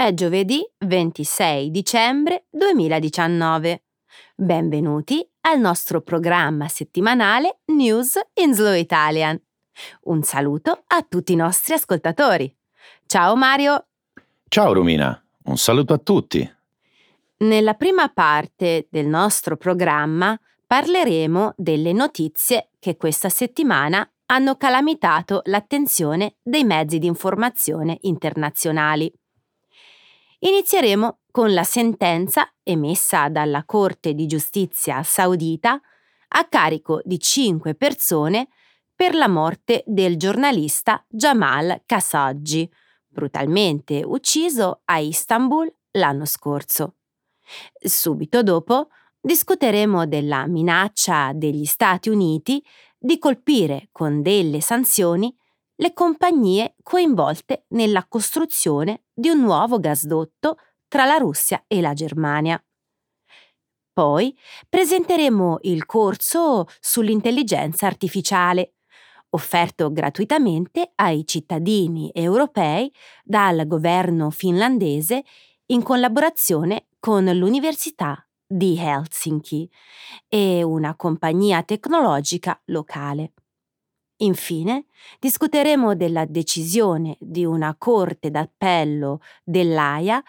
È giovedì 26 dicembre 2019. Benvenuti al nostro programma settimanale News in Slow Italian. Un saluto a tutti i nostri ascoltatori. Ciao Mario. Ciao Romina, un saluto a tutti. Nella prima parte del nostro programma parleremo delle notizie che questa settimana hanno calamitato l'attenzione dei mezzi di informazione internazionali. Inizieremo con la sentenza emessa dalla Corte di giustizia saudita a carico di cinque persone per la morte del giornalista Jamal Khashoggi, brutalmente ucciso a Istanbul l'anno scorso. Subito dopo discuteremo della minaccia degli Stati Uniti di colpire con delle sanzioni le compagnie coinvolte nella costruzione di un nuovo gasdotto tra la Russia e la Germania. Poi presenteremo il corso sull'intelligenza artificiale, offerto gratuitamente ai cittadini europei dal governo finlandese in collaborazione con l'Università di Helsinki e una compagnia tecnologica locale. Infine, discuteremo della decisione di una Corte d'Appello dell'AIA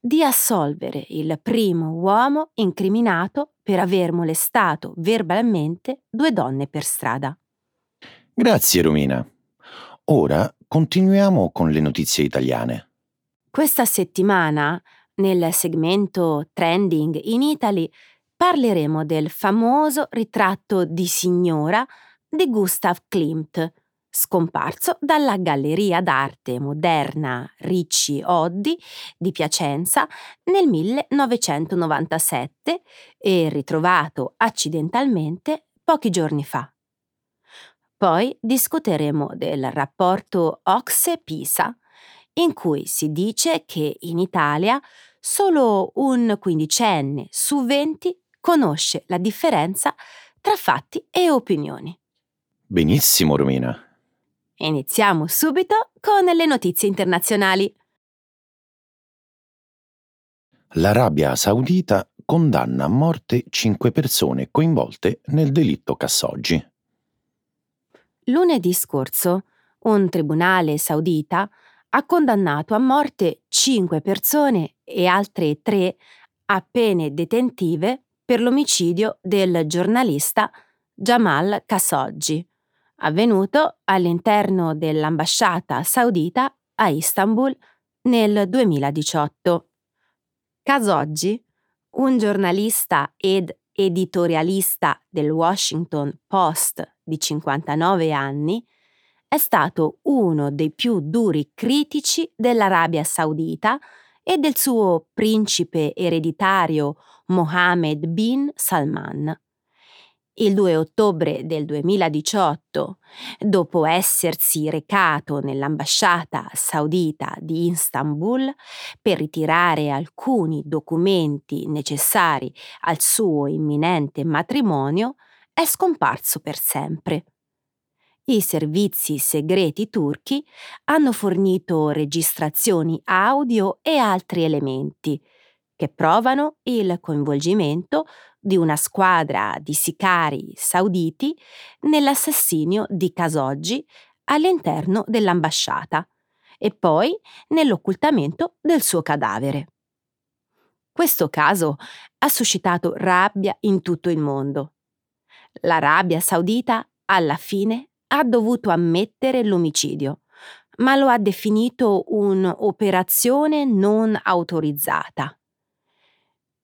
di assolvere il primo uomo incriminato per aver molestato verbalmente due donne per strada. Grazie Romina. Ora continuiamo con le notizie italiane. Questa settimana, nel segmento Trending in Italy, parleremo del famoso ritratto di signora di Gustav Klimt, scomparso dalla Galleria d'arte moderna Ricci Oddi di Piacenza nel 1997 e ritrovato accidentalmente pochi giorni fa. Poi discuteremo del rapporto Ocse-Pisa, in cui si dice che in Italia solo un quindicenne su 20 conosce la differenza tra fatti e opinioni. Benissimo, Romina. Iniziamo subito con le notizie internazionali. L'Arabia Saudita condanna a morte cinque persone coinvolte nel delitto Khashoggi. Lunedì scorso, un tribunale saudita ha condannato a morte cinque persone e altre tre a pene detentive per l'omicidio del giornalista Jamal Khashoggi avvenuto all'interno dell'ambasciata saudita a Istanbul nel 2018. Khashoggi, un giornalista ed editorialista del Washington Post di 59 anni, è stato uno dei più duri critici dell'Arabia Saudita e del suo principe ereditario Mohammed bin Salman il 2 ottobre del 2018, dopo essersi recato nell'ambasciata saudita di Istanbul per ritirare alcuni documenti necessari al suo imminente matrimonio, è scomparso per sempre. I servizi segreti turchi hanno fornito registrazioni audio e altri elementi che provano il coinvolgimento di una squadra di sicari sauditi nell'assassinio di Khashoggi all'interno dell'ambasciata e poi nell'occultamento del suo cadavere. Questo caso ha suscitato rabbia in tutto il mondo. L'Arabia Saudita, alla fine, ha dovuto ammettere l'omicidio, ma lo ha definito un'operazione non autorizzata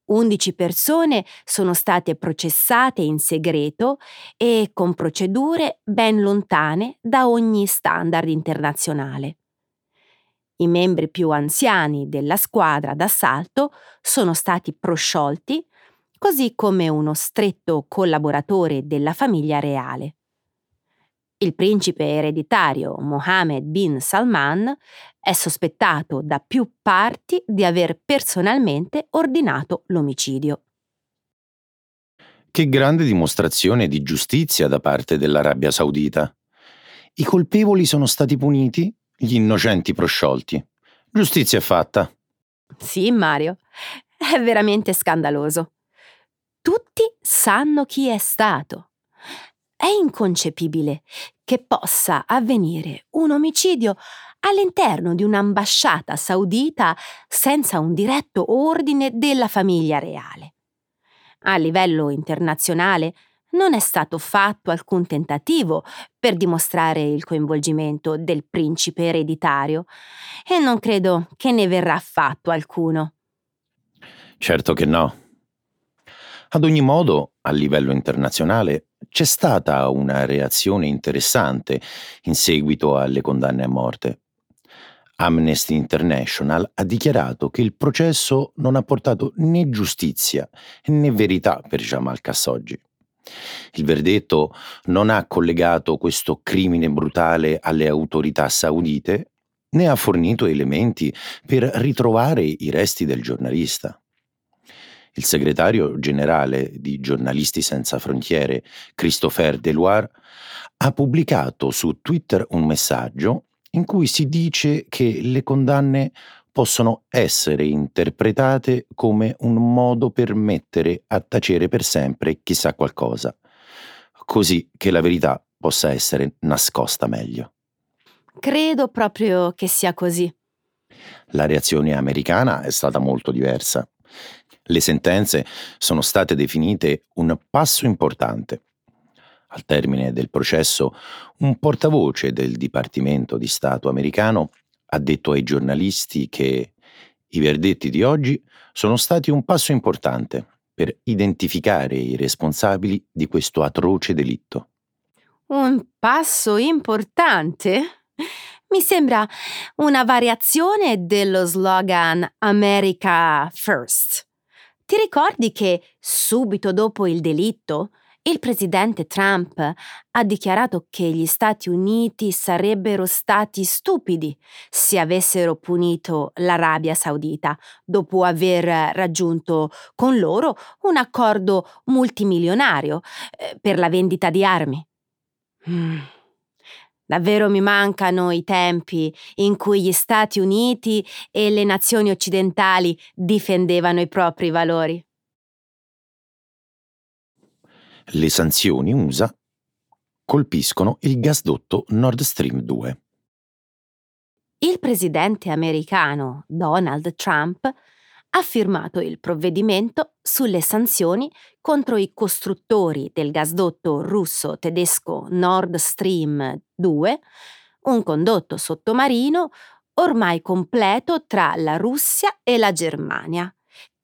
11 persone sono state processate in segreto e con procedure ben lontane da ogni standard internazionale. I membri più anziani della squadra d'assalto sono stati prosciolti, così come uno stretto collaboratore della famiglia reale. Il principe ereditario Mohammed bin Salman è sospettato da più parti di aver personalmente ordinato l'omicidio. Che grande dimostrazione di giustizia da parte dell'Arabia Saudita. I colpevoli sono stati puniti, gli innocenti prosciolti. Giustizia è fatta. Sì, Mario, è veramente scandaloso. Tutti sanno chi è stato. È inconcepibile che possa avvenire un omicidio all'interno di un'ambasciata saudita senza un diretto ordine della famiglia reale. A livello internazionale non è stato fatto alcun tentativo per dimostrare il coinvolgimento del principe ereditario e non credo che ne verrà fatto alcuno. Certo che no. Ad ogni modo, a livello internazionale c'è stata una reazione interessante in seguito alle condanne a morte. Amnesty International ha dichiarato che il processo non ha portato né giustizia né verità per Jamal Khashoggi. Il verdetto non ha collegato questo crimine brutale alle autorità saudite né ha fornito elementi per ritrovare i resti del giornalista. Il segretario generale di Giornalisti Senza Frontiere, Christopher Deloire, ha pubblicato su Twitter un messaggio in cui si dice che le condanne possono essere interpretate come un modo per mettere a tacere per sempre chissà qualcosa, così che la verità possa essere nascosta meglio. Credo proprio che sia così. La reazione americana è stata molto diversa. Le sentenze sono state definite un passo importante al termine del processo, un portavoce del Dipartimento di Stato americano ha detto ai giornalisti che i verdetti di oggi sono stati un passo importante per identificare i responsabili di questo atroce delitto. Un passo importante? Mi sembra una variazione dello slogan America First. Ti ricordi che subito dopo il delitto il presidente Trump ha dichiarato che gli Stati Uniti sarebbero stati stupidi se avessero punito l'Arabia Saudita dopo aver raggiunto con loro un accordo multimilionario eh, per la vendita di armi. Mm. Davvero mi mancano i tempi in cui gli Stati Uniti e le nazioni occidentali difendevano i propri valori. Le sanzioni USA colpiscono il gasdotto Nord Stream 2. Il presidente americano Donald Trump ha firmato il provvedimento sulle sanzioni contro i costruttori del gasdotto russo-tedesco Nord Stream 2, un condotto sottomarino ormai completo tra la Russia e la Germania,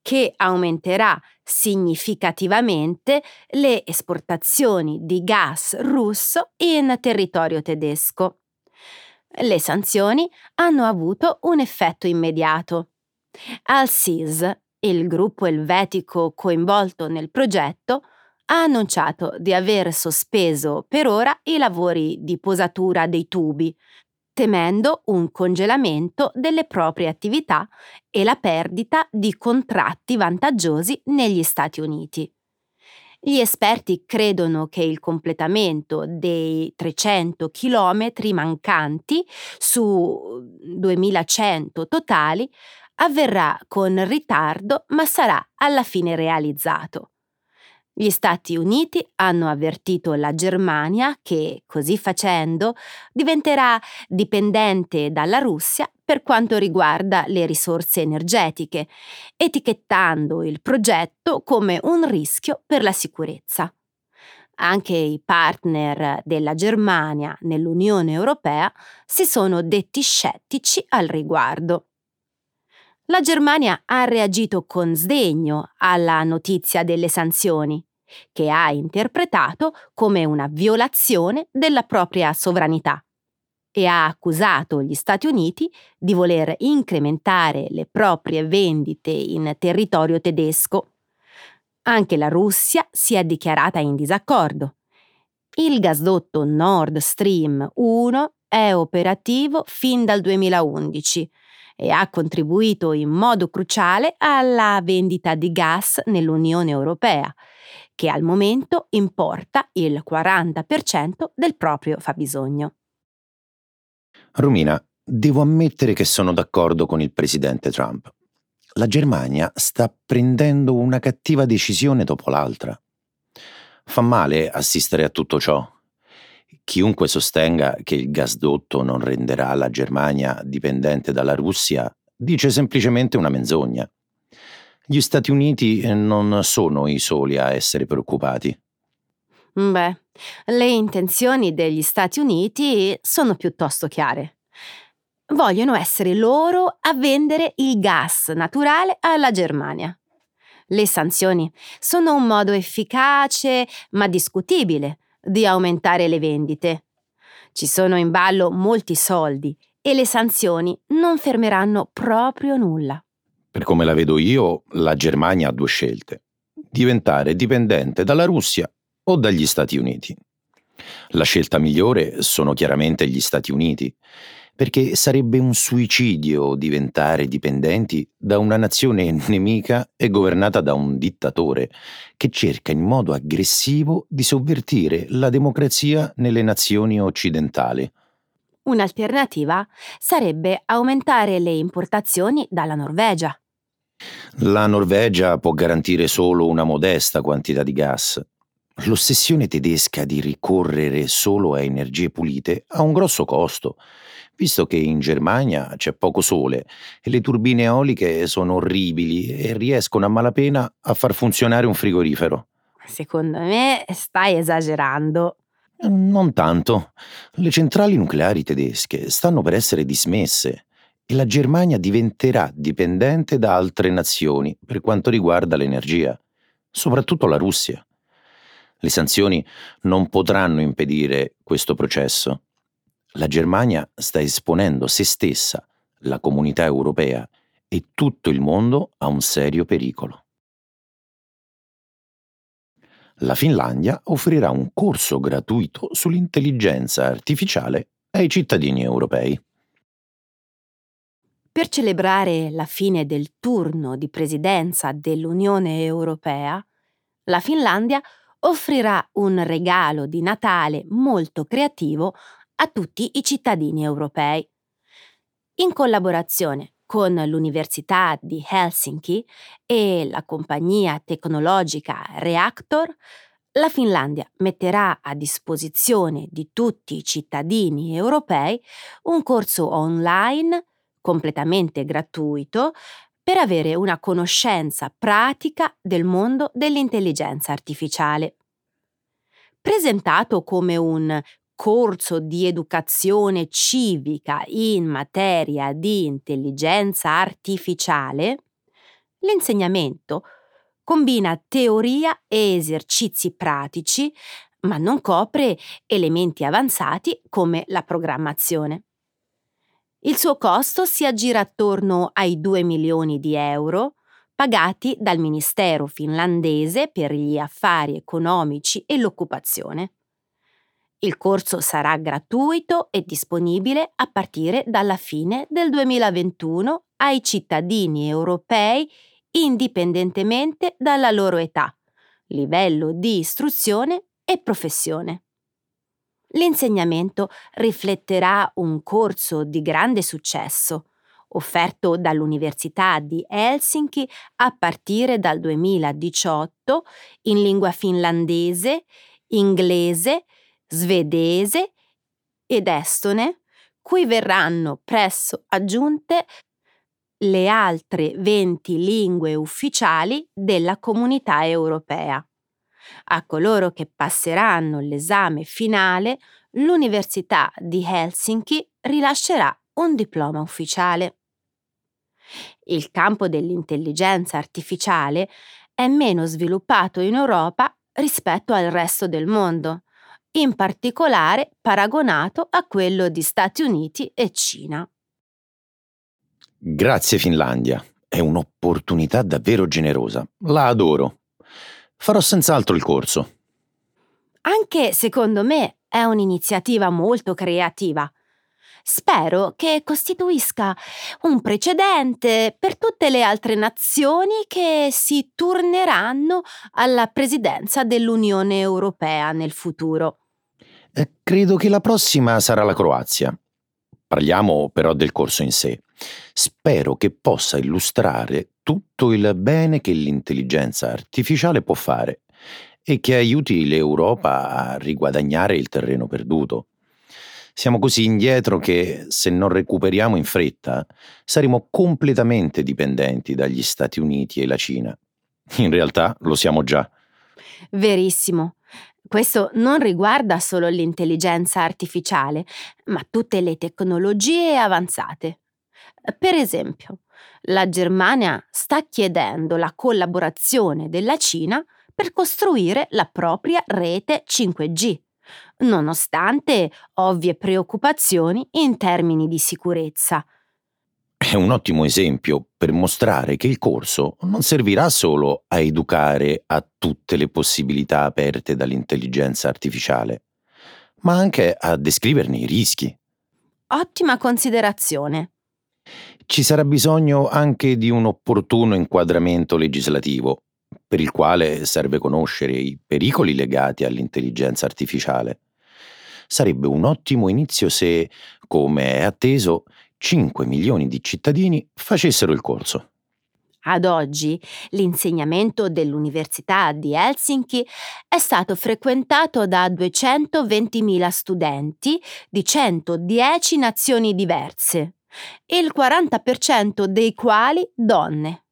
che aumenterà significativamente le esportazioni di gas russo in territorio tedesco. Le sanzioni hanno avuto un effetto immediato. Al SIS, il gruppo elvetico coinvolto nel progetto, ha annunciato di aver sospeso per ora i lavori di posatura dei tubi, temendo un congelamento delle proprie attività e la perdita di contratti vantaggiosi negli Stati Uniti. Gli esperti credono che il completamento dei 300 km mancanti su 2100 totali avverrà con ritardo ma sarà alla fine realizzato. Gli Stati Uniti hanno avvertito la Germania che, così facendo, diventerà dipendente dalla Russia per quanto riguarda le risorse energetiche, etichettando il progetto come un rischio per la sicurezza. Anche i partner della Germania nell'Unione Europea si sono detti scettici al riguardo. La Germania ha reagito con sdegno alla notizia delle sanzioni, che ha interpretato come una violazione della propria sovranità e ha accusato gli Stati Uniti di voler incrementare le proprie vendite in territorio tedesco. Anche la Russia si è dichiarata in disaccordo. Il gasdotto Nord Stream 1 è operativo fin dal 2011 e ha contribuito in modo cruciale alla vendita di gas nell'Unione Europea, che al momento importa il 40% del proprio fabbisogno. Romina, devo ammettere che sono d'accordo con il presidente Trump. la Germania sta prendendo una cattiva decisione dopo l'altra. Fa male assistere a tutto ciò. Chiunque sostenga che il gasdotto non renderà la Germania dipendente dalla Russia dice semplicemente una menzogna. Gli Stati Uniti non sono i soli a essere preoccupati. Beh, le intenzioni degli Stati Uniti sono piuttosto chiare. Vogliono essere loro a vendere il gas naturale alla Germania. Le sanzioni sono un modo efficace, ma discutibile, di aumentare le vendite. Ci sono in ballo molti soldi e le sanzioni non fermeranno proprio nulla. Per come la vedo io, la Germania ha due scelte. Diventare dipendente dalla Russia o dagli Stati Uniti. La scelta migliore sono chiaramente gli Stati Uniti, perché sarebbe un suicidio diventare dipendenti da una nazione nemica e governata da un dittatore che cerca in modo aggressivo di sovvertire la democrazia nelle nazioni occidentali. Un'alternativa sarebbe aumentare le importazioni dalla Norvegia. La Norvegia può garantire solo una modesta quantità di gas. L'ossessione tedesca di ricorrere solo a energie pulite ha un grosso costo visto che in Germania c'è poco sole e le turbine eoliche sono orribili e riescono a malapena a far funzionare un frigorifero. Secondo me stai esagerando. Non tanto. Le centrali nucleari tedesche stanno per essere dismesse e la Germania diventerà dipendente da altre nazioni per quanto riguarda l'energia, soprattutto la Russia. Le sanzioni non potranno impedire questo processo la Germania sta esponendo se stessa, la comunità europea e tutto il mondo a un serio pericolo. La Finlandia offrirà un corso gratuito sull'intelligenza artificiale ai cittadini europei. Per celebrare la fine del turno di presidenza dell'Unione Europea, la Finlandia offrirà un regalo di Natale molto creativo a tutti i cittadini europei. In collaborazione con l'Università di Helsinki e la compagnia tecnologica Reactor, la Finlandia metterà a disposizione di tutti i cittadini europei un corso online completamente gratuito per avere una conoscenza pratica del mondo dell'intelligenza artificiale. Presentato come un corso di educazione civica in materia di intelligenza artificiale, l'insegnamento combina teoria e esercizi pratici, ma non copre elementi avanzati come la programmazione. Il suo costo si aggira attorno ai 2 milioni di euro, pagati dal Ministero finlandese per gli affari economici e l'occupazione. Il corso sarà gratuito e disponibile a partire dalla fine del 2021 ai cittadini europei indipendentemente dalla loro età, livello di istruzione e professione. L'insegnamento rifletterà un corso di grande successo, offerto dall'Università di Helsinki a partire dal 2018 in lingua finlandese, inglese, svedese ed estone, cui verranno presso aggiunte le altre 20 lingue ufficiali della comunità europea. A coloro che passeranno l'esame finale, l'Università di Helsinki rilascerà un diploma ufficiale. Il campo dell'intelligenza artificiale è meno sviluppato in Europa rispetto al resto del mondo in particolare paragonato a quello di Stati Uniti e Cina. Grazie Finlandia, è un'opportunità davvero generosa. La adoro. Farò senz'altro il corso. Anche secondo me è un'iniziativa molto creativa. Spero che costituisca un precedente per tutte le altre nazioni che si turneranno alla presidenza dell'Unione Europea nel futuro. Eh, credo che la prossima sarà la Croazia. Parliamo però del corso in sé. Spero che possa illustrare tutto il bene che l'intelligenza artificiale può fare e che aiuti l'Europa a riguadagnare il terreno perduto. Siamo così indietro che se non recuperiamo in fretta saremo completamente dipendenti dagli Stati Uniti e la Cina. In realtà lo siamo già. Verissimo. Questo non riguarda solo l'intelligenza artificiale, ma tutte le tecnologie avanzate. Per esempio, la Germania sta chiedendo la collaborazione della Cina per costruire la propria rete 5G, nonostante ovvie preoccupazioni in termini di sicurezza. È un ottimo esempio per mostrare che il corso non servirà solo a educare a tutte le possibilità aperte dall'intelligenza artificiale, ma anche a descriverne i rischi. Ottima considerazione. Ci sarà bisogno anche di un opportuno inquadramento legislativo per il quale serve conoscere i pericoli legati all'intelligenza artificiale. Sarebbe un ottimo inizio se, come è atteso, 5 milioni di cittadini facessero il corso. Ad oggi l'insegnamento dell'Università di Helsinki è stato frequentato da 220.000 studenti di 110 nazioni diverse, il 40% dei quali donne.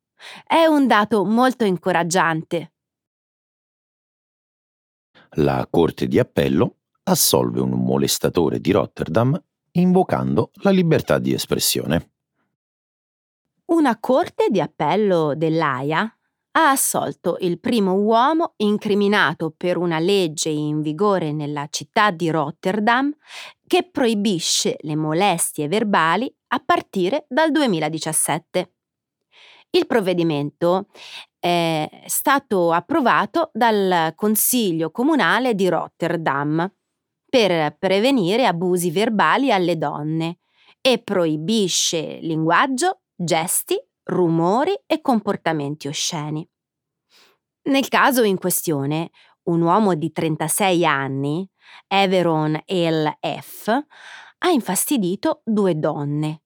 È un dato molto incoraggiante. La Corte di Appello assolve un molestatore di Rotterdam invocando la libertà di espressione. Una Corte di Appello dell'AIA ha assolto il primo uomo incriminato per una legge in vigore nella città di Rotterdam che proibisce le molestie verbali a partire dal 2017. Il provvedimento è stato approvato dal Consiglio Comunale di Rotterdam per prevenire abusi verbali alle donne e proibisce linguaggio, gesti, rumori e comportamenti osceni. Nel caso in questione, un uomo di 36 anni, Everon El F, ha infastidito due donne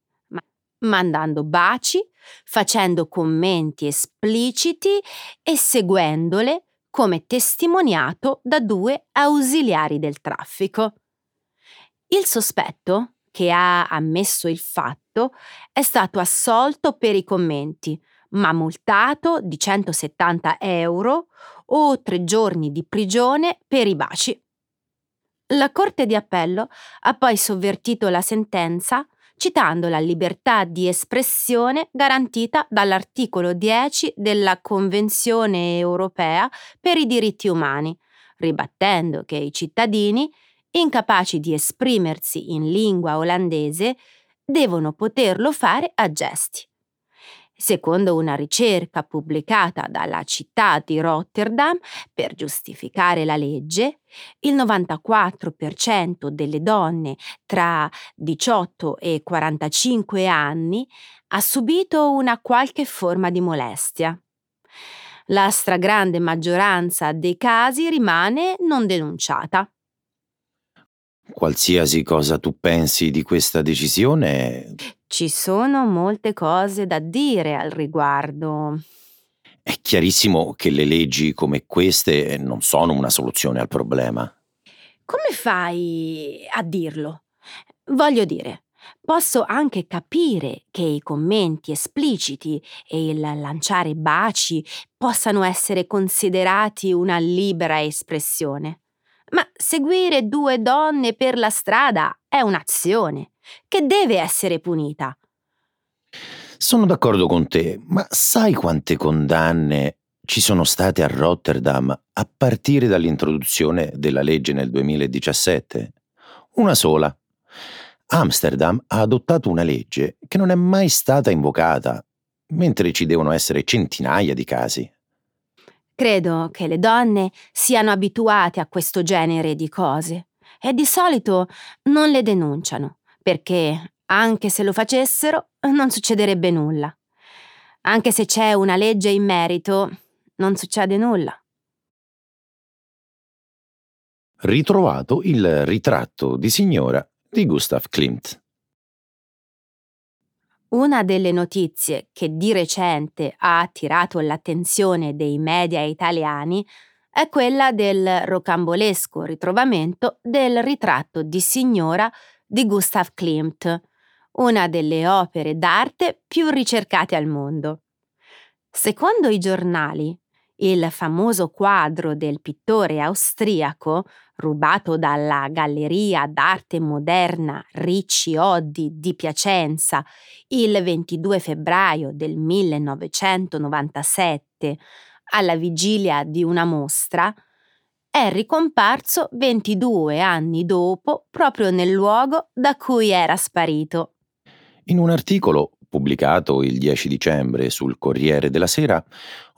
mandando baci, facendo commenti espliciti e seguendole come testimoniato da due ausiliari del traffico. Il sospetto, che ha ammesso il fatto, è stato assolto per i commenti, ma multato di 170 euro o tre giorni di prigione per i baci. La Corte di Appello ha poi sovvertito la sentenza citando la libertà di espressione garantita dall'articolo 10 della Convenzione europea per i diritti umani, ribattendo che i cittadini, incapaci di esprimersi in lingua olandese, devono poterlo fare a gesti. Secondo una ricerca pubblicata dalla città di Rotterdam per giustificare la legge, il 94% delle donne tra 18 e 45 anni ha subito una qualche forma di molestia. La stragrande maggioranza dei casi rimane non denunciata. Qualsiasi cosa tu pensi di questa decisione, ci sono molte cose da dire al riguardo. È chiarissimo che le leggi come queste non sono una soluzione al problema. Come fai a dirlo? Voglio dire, posso anche capire che i commenti espliciti e il lanciare baci possano essere considerati una libera espressione. Ma seguire due donne per la strada è un'azione che deve essere punita. Sono d'accordo con te, ma sai quante condanne ci sono state a Rotterdam a partire dall'introduzione della legge nel 2017? Una sola. Amsterdam ha adottato una legge che non è mai stata invocata, mentre ci devono essere centinaia di casi. Credo che le donne siano abituate a questo genere di cose e di solito non le denunciano, perché, anche se lo facessero, non succederebbe nulla. Anche se c'è una legge in merito, non succede nulla. Ritrovato il ritratto di signora di Gustav Klimt. Una delle notizie che di recente ha attirato l'attenzione dei media italiani è quella del rocambolesco ritrovamento del ritratto di signora di Gustav Klimt, una delle opere d'arte più ricercate al mondo. Secondo i giornali, il famoso quadro del pittore austriaco, rubato dalla Galleria d'arte moderna Ricci Oddi di Piacenza il 22 febbraio del 1997, alla vigilia di una mostra, è ricomparso 22 anni dopo proprio nel luogo da cui era sparito. In un articolo pubblicato il 10 dicembre sul Corriere della Sera,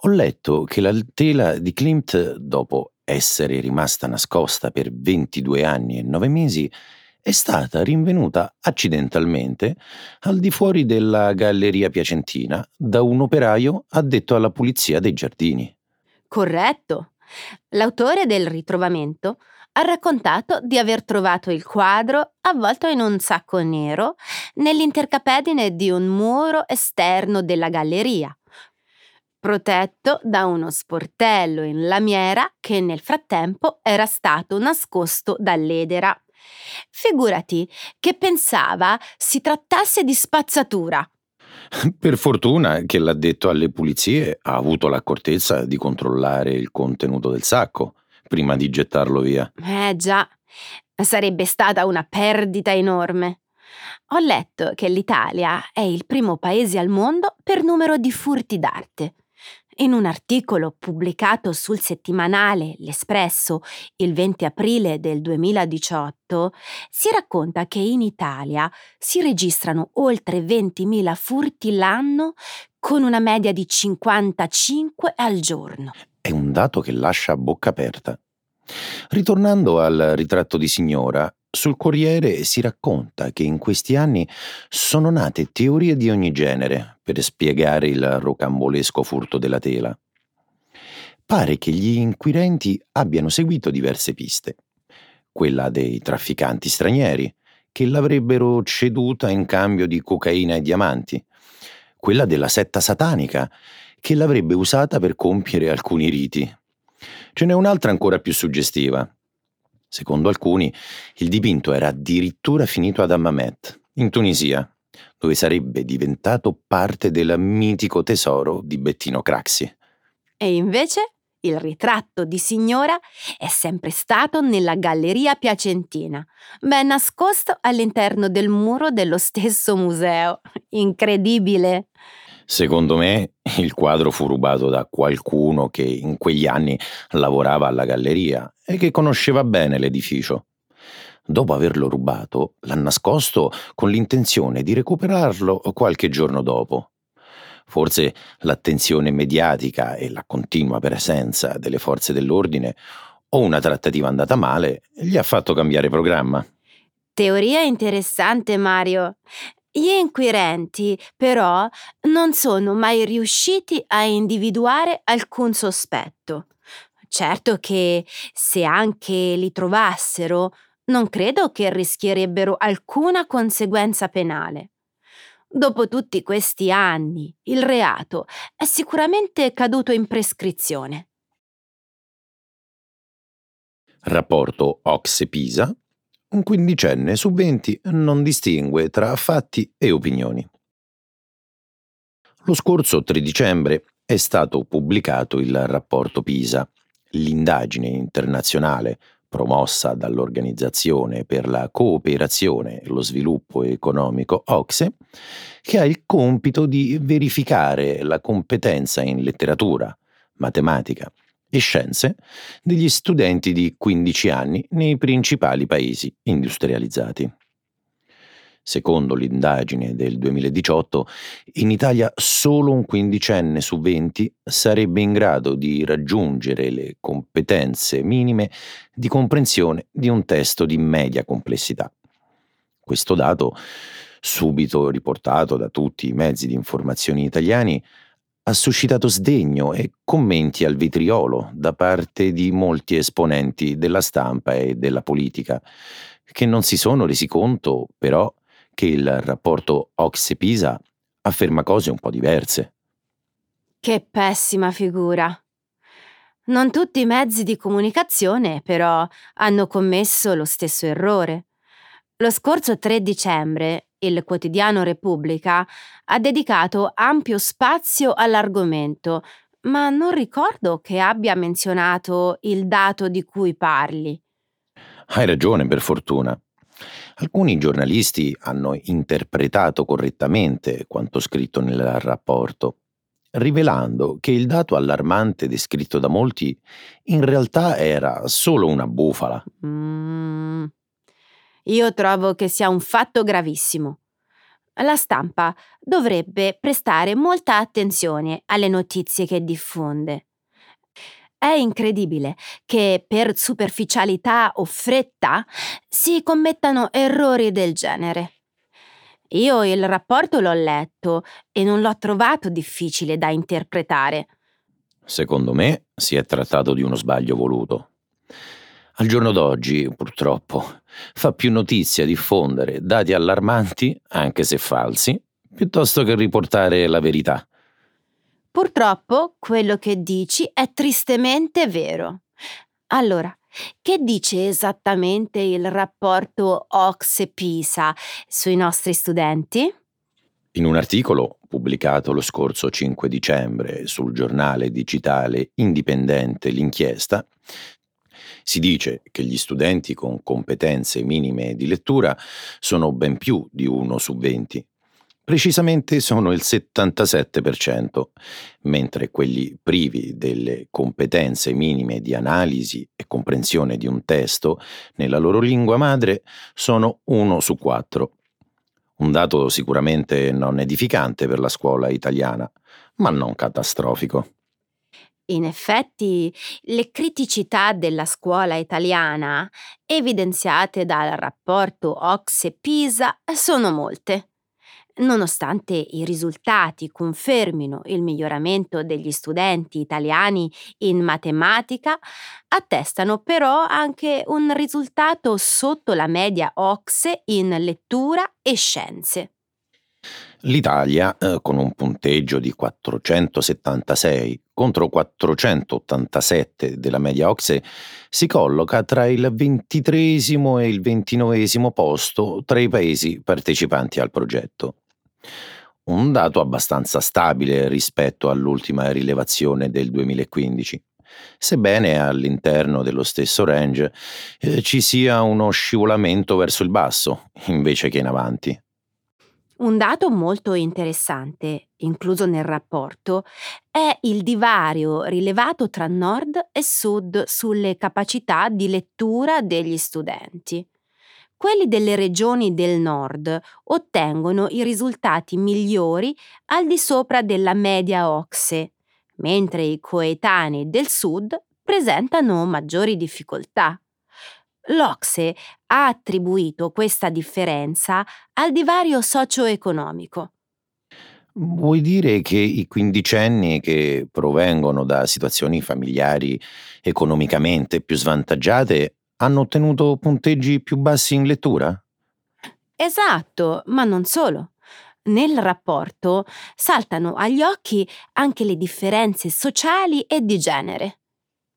ho letto che la tela di Klimt, dopo essere rimasta nascosta per 22 anni e 9 mesi, è stata rinvenuta accidentalmente al di fuori della Galleria Piacentina da un operaio addetto alla pulizia dei giardini. Corretto. L'autore del ritrovamento ha raccontato di aver trovato il quadro avvolto in un sacco nero nell'intercapedine di un muro esterno della galleria, protetto da uno sportello in lamiera che nel frattempo era stato nascosto dall'edera. Figurati che pensava si trattasse di spazzatura. Per fortuna che l'addetto alle pulizie ha avuto l'accortezza di controllare il contenuto del sacco prima di gettarlo via. Eh già, sarebbe stata una perdita enorme. Ho letto che l'Italia è il primo paese al mondo per numero di furti d'arte. In un articolo pubblicato sul settimanale L'Espresso il 20 aprile del 2018 si racconta che in Italia si registrano oltre 20.000 furti l'anno con una media di 55 al giorno. È un dato che lascia a bocca aperta. Ritornando al ritratto di signora, sul Corriere si racconta che in questi anni sono nate teorie di ogni genere per spiegare il rocambolesco furto della tela. Pare che gli inquirenti abbiano seguito diverse piste. Quella dei trafficanti stranieri, che l'avrebbero ceduta in cambio di cocaina e diamanti. Quella della setta satanica, che l'avrebbe usata per compiere alcuni riti. Ce n'è un'altra ancora più suggestiva. Secondo alcuni, il dipinto era addirittura finito ad Hammamet, in Tunisia, dove sarebbe diventato parte del mitico tesoro di Bettino Craxi. E invece il ritratto di signora è sempre stato nella galleria piacentina, ben nascosto all'interno del muro dello stesso museo. Incredibile! Secondo me il quadro fu rubato da qualcuno che in quegli anni lavorava alla galleria e che conosceva bene l'edificio. Dopo averlo rubato, l'ha nascosto con l'intenzione di recuperarlo qualche giorno dopo. Forse l'attenzione mediatica e la continua presenza delle forze dell'ordine o una trattativa andata male gli ha fatto cambiare programma. Teoria interessante, Mario. Gli inquirenti, però, non sono mai riusciti a individuare alcun sospetto. Certo che se anche li trovassero, non credo che rischierebbero alcuna conseguenza penale. Dopo tutti questi anni, il reato è sicuramente caduto in prescrizione. Rapporto Ox-Pisa un quindicenne su venti non distingue tra fatti e opinioni. Lo scorso 3 dicembre è stato pubblicato il rapporto PISA, l'indagine internazionale promossa dall'Organizzazione per la cooperazione e lo sviluppo economico OXE, che ha il compito di verificare la competenza in letteratura, matematica e scienze degli studenti di 15 anni nei principali paesi industrializzati. Secondo l'indagine del 2018, in Italia solo un quindicenne su 20 sarebbe in grado di raggiungere le competenze minime di comprensione di un testo di media complessità. Questo dato, subito riportato da tutti i mezzi di informazione italiani, ha suscitato sdegno e commenti al vitriolo da parte di molti esponenti della stampa e della politica, che non si sono resi conto, però, che il rapporto Ox-Pisa afferma cose un po' diverse. Che pessima figura. Non tutti i mezzi di comunicazione, però, hanno commesso lo stesso errore. Lo scorso 3 dicembre il quotidiano Repubblica ha dedicato ampio spazio all'argomento, ma non ricordo che abbia menzionato il dato di cui parli. Hai ragione, per fortuna. Alcuni giornalisti hanno interpretato correttamente quanto scritto nel rapporto, rivelando che il dato allarmante descritto da molti in realtà era solo una bufala. Mm. Io trovo che sia un fatto gravissimo. La stampa dovrebbe prestare molta attenzione alle notizie che diffonde. È incredibile che per superficialità o fretta si commettano errori del genere. Io il rapporto l'ho letto e non l'ho trovato difficile da interpretare. Secondo me si è trattato di uno sbaglio voluto. Al giorno d'oggi, purtroppo, fa più notizia diffondere dati allarmanti, anche se falsi, piuttosto che riportare la verità. Purtroppo quello che dici è tristemente vero. Allora, che dice esattamente il rapporto Ox-Pisa sui nostri studenti? In un articolo pubblicato lo scorso 5 dicembre sul giornale digitale indipendente L'inchiesta, si dice che gli studenti con competenze minime di lettura sono ben più di uno su 20. Precisamente sono il 77%, mentre quelli privi delle competenze minime di analisi e comprensione di un testo nella loro lingua madre sono uno su 4. Un dato sicuramente non edificante per la scuola italiana, ma non catastrofico. In effetti, le criticità della scuola italiana, evidenziate dal rapporto Ox-Pisa, sono molte. Nonostante i risultati confermino il miglioramento degli studenti italiani in matematica, attestano però anche un risultato sotto la media OXE in lettura e scienze. L'Italia, eh, con un punteggio di 476 contro 487 della media OXE, si colloca tra il ventitresimo e il ventinovesimo posto tra i paesi partecipanti al progetto. Un dato abbastanza stabile rispetto all'ultima rilevazione del 2015 sebbene all'interno dello stesso range eh, ci sia uno scivolamento verso il basso invece che in avanti. Un dato molto interessante, incluso nel rapporto, è il divario rilevato tra nord e sud sulle capacità di lettura degli studenti. Quelli delle regioni del nord ottengono i risultati migliori al di sopra della media OXE, mentre i coetanei del sud presentano maggiori difficoltà. L'Ocse ha attribuito questa differenza al divario socio-economico. Vuoi dire che i quindicenni che provengono da situazioni familiari economicamente più svantaggiate hanno ottenuto punteggi più bassi in lettura? Esatto, ma non solo. Nel rapporto saltano agli occhi anche le differenze sociali e di genere.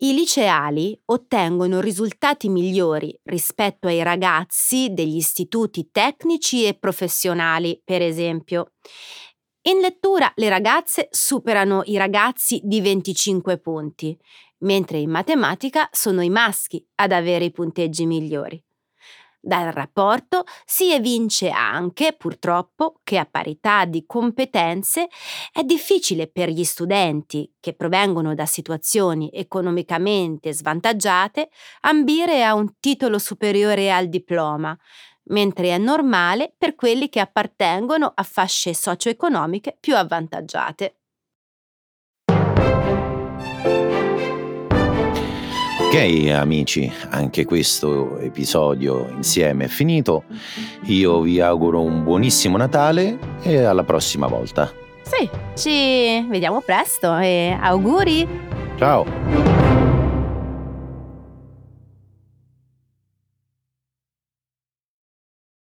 I liceali ottengono risultati migliori rispetto ai ragazzi degli istituti tecnici e professionali, per esempio. In lettura le ragazze superano i ragazzi di 25 punti, mentre in matematica sono i maschi ad avere i punteggi migliori. Dal rapporto si evince anche, purtroppo, che a parità di competenze è difficile per gli studenti che provengono da situazioni economicamente svantaggiate ambire a un titolo superiore al diploma, mentre è normale per quelli che appartengono a fasce socio-economiche più avvantaggiate. Ok amici, anche questo episodio insieme è finito. Io vi auguro un buonissimo Natale e alla prossima volta. Sì, ci vediamo presto e auguri! Ciao!